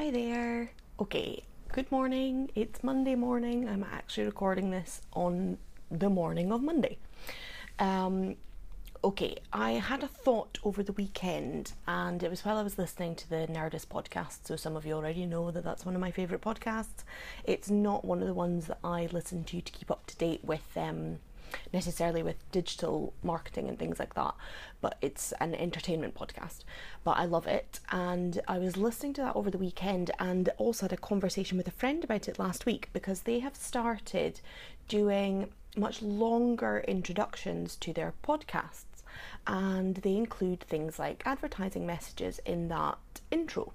Hi there. Okay, good morning. It's Monday morning. I'm actually recording this on the morning of Monday. Um, okay, I had a thought over the weekend, and it was while I was listening to the Nerdist podcast. So, some of you already know that that's one of my favourite podcasts. It's not one of the ones that I listen to to keep up to date with um, necessarily with digital marketing and things like that, but it's an entertainment podcast. But I love it, and I was listening to that over the weekend and also had a conversation with a friend about it last week because they have started doing much longer introductions to their podcasts and they include things like advertising messages in that intro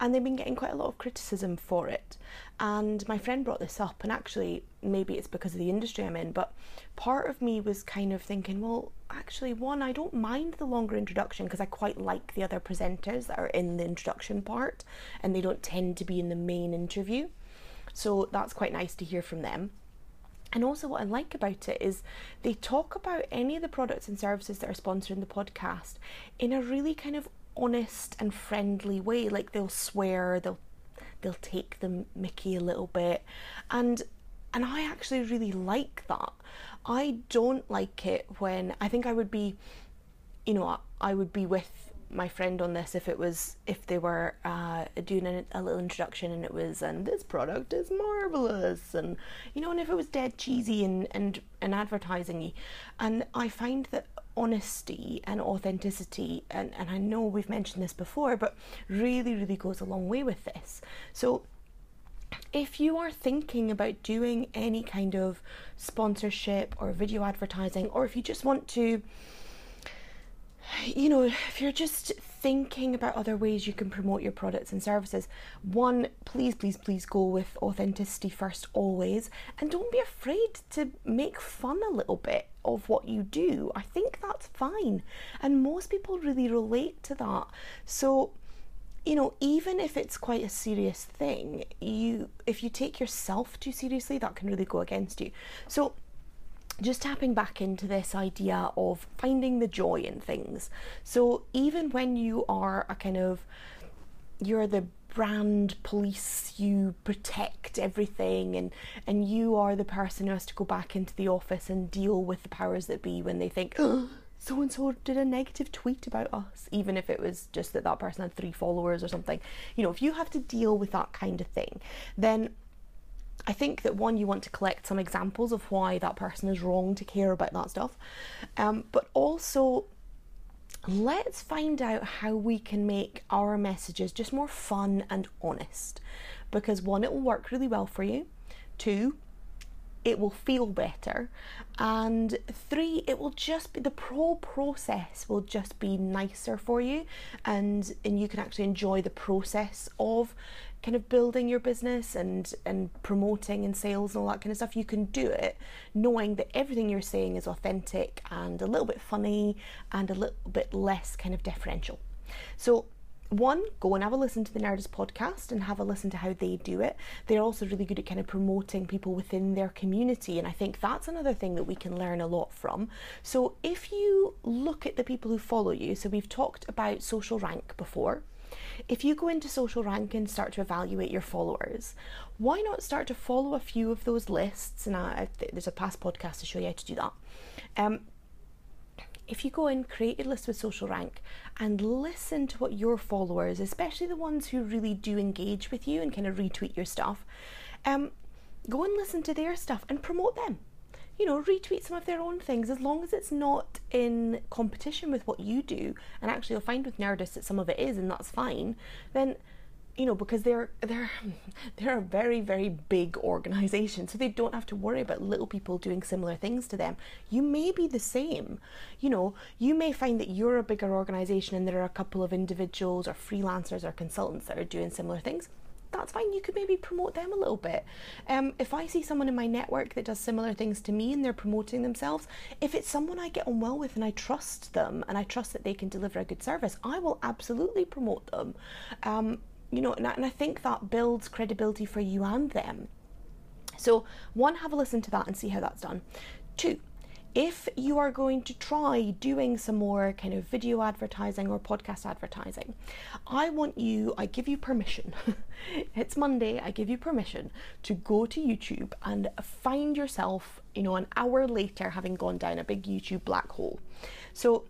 and they've been getting quite a lot of criticism for it. And my friend brought this up, and actually, maybe it's because of the industry I'm in, but part of me was kind of thinking, well, actually, one, I don't mind the longer introduction because I quite like the other presenters that are in the introduction part, and they don't tend to be in the main interview. So that's quite nice to hear from them. And also, what I like about it is they talk about any of the products and services that are sponsoring the podcast in a really kind of honest and friendly way. Like they'll swear, they'll they'll take the Mickey a little bit, and and I actually really like that. I don't like it when I think I would be, you know, I would be with my friend on this if it was if they were uh, doing a, a, little introduction and it was and this product is marvelous and you know and if it was dead cheesy and and and advertising and I find that honesty and authenticity and, and I know we've mentioned this before but really really goes a long way with this. So if you are thinking about doing any kind of sponsorship or video advertising or if you just want to you know if you're just thinking about other ways you can promote your products and services, one, please, please, please go with authenticity first always. And don't be afraid to make fun a little bit of what you do. I think that's fine. And most people really relate to that. So, you know, even if it's quite a serious thing, you if you take yourself too seriously, that can really go against you. So just tapping back into this idea of finding the joy in things. So even when you are a kind of you're the brand police, you protect everything and and you are the person who has to go back into the office and deal with the powers that be when they think oh, so and so did a negative tweet about us, even if it was just that that person had three followers or something. You know, if you have to deal with that kind of thing, then I think that one, you want to collect some examples of why that person is wrong to care about that stuff, um, but also let's find out how we can make our messages just more fun and honest. Because one, it will work really well for you. Two, it will feel better. And three, it will just be the pro process will just be nicer for you and and you can actually enjoy the process of kind of building your business and and promoting and sales and all that kind of stuff you can do it knowing that everything you're saying is authentic and a little bit funny and a little bit less kind of differential so one, go and have a listen to the Nerdist podcast and have a listen to how they do it. They're also really good at kind of promoting people within their community, and I think that's another thing that we can learn a lot from. So, if you look at the people who follow you, so we've talked about social rank before, if you go into social rank and start to evaluate your followers, why not start to follow a few of those lists? And I, there's a past podcast to show you how to do that. Um, if you go and create a list with social rank and listen to what your followers, especially the ones who really do engage with you and kind of retweet your stuff, um, go and listen to their stuff and promote them you know, retweet some of their own things as long as it's not in competition with what you do. And actually, you'll find with Nerdist that some of it is, and that's fine. Then, you know, because they're they're they're a very very big organization, so they don't have to worry about little people doing similar things to them. You may be the same. You know, you may find that you're a bigger organization and there are a couple of individuals or freelancers or consultants that are doing similar things that's fine. You could maybe promote them a little bit. Um, if I see someone in my network that does similar things to me and they're promoting themselves, if it's someone I get on well with and I trust them and I trust that they can deliver a good service, I will absolutely promote them. Um, you know, and I, and I think that builds credibility for you and them. So, one, have a listen to that and see how that's done. Two, if you are going to try doing some more kind of video advertising or podcast advertising, I want you, I give you permission. it's Monday, I give you permission to go to YouTube and find yourself, you know, an hour later having gone down a big YouTube black hole. So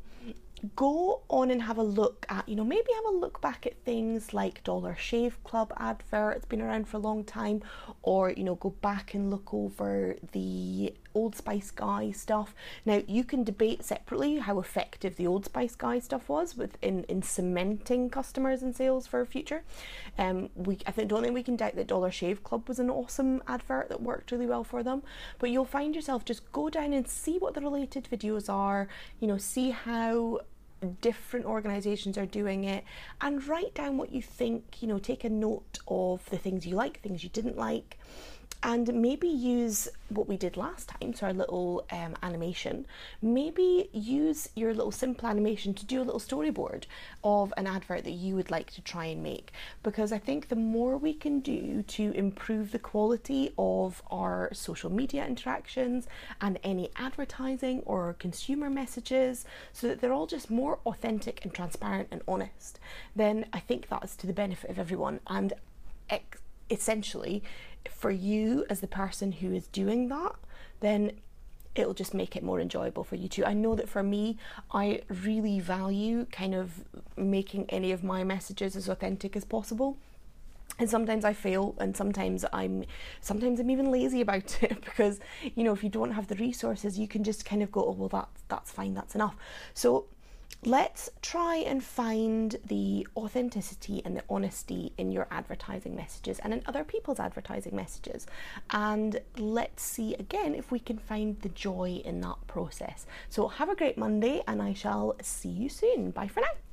go on and have a look at, you know, maybe have a look back at things like Dollar Shave Club advert, it's been around for a long time, or, you know, go back and look over the Old Spice Guy stuff. Now, you can debate separately how effective the Old Spice Guy stuff was with in, in cementing customers and sales for a future. Um, we I think, don't think we can doubt that Dollar Shave Club was an awesome advert that worked really well for them. But you'll find yourself just go down and see what the related videos are, you know, see how different organizations are doing it and write down what you think you know take a note of the things you like things you didn't like and maybe use what we did last time, so our little um, animation. Maybe use your little simple animation to do a little storyboard of an advert that you would like to try and make. Because I think the more we can do to improve the quality of our social media interactions and any advertising or consumer messages, so that they're all just more authentic and transparent and honest, then I think that's to the benefit of everyone. And essentially, for you as the person who is doing that, then it'll just make it more enjoyable for you too. I know that for me, I really value kind of making any of my messages as authentic as possible. And sometimes I fail, and sometimes I'm, sometimes I'm even lazy about it because, you know, if you don't have the resources, you can just kind of go, oh well, that that's fine, that's enough. So let's try and find the authenticity and the honesty in your advertising messages and in other people's advertising messages. And let's see again if we can find the joy in that process. So, have a great Monday, and I shall see you soon. Bye for now.